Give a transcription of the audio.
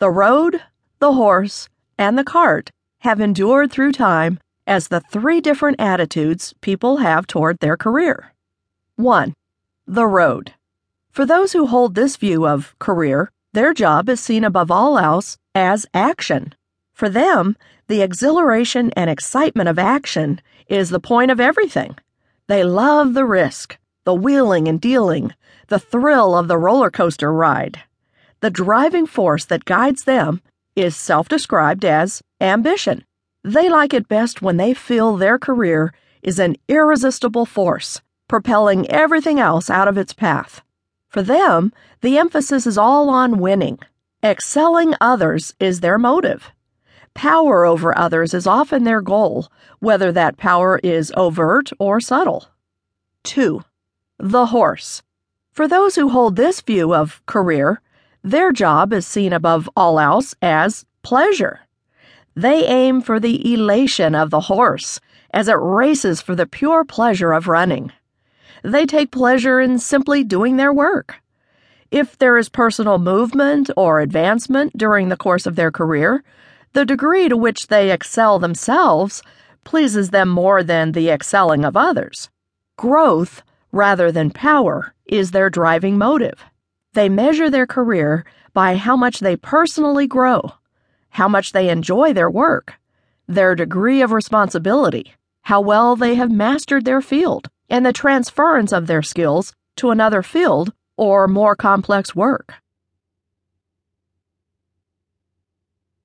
The road, the horse, and the cart have endured through time as the three different attitudes people have toward their career. 1. The road. For those who hold this view of career, their job is seen above all else as action. For them, the exhilaration and excitement of action is the point of everything. They love the risk, the wheeling and dealing, the thrill of the roller coaster ride. The driving force that guides them is self described as ambition. They like it best when they feel their career is an irresistible force, propelling everything else out of its path. For them, the emphasis is all on winning. Excelling others is their motive. Power over others is often their goal, whether that power is overt or subtle. 2. The horse. For those who hold this view of career, their job is seen above all else as pleasure. They aim for the elation of the horse as it races for the pure pleasure of running. They take pleasure in simply doing their work. If there is personal movement or advancement during the course of their career, the degree to which they excel themselves pleases them more than the excelling of others. Growth, rather than power, is their driving motive. They measure their career by how much they personally grow how much they enjoy their work, their degree of responsibility, how well they have mastered their field, and the transference of their skills to another field or more complex work.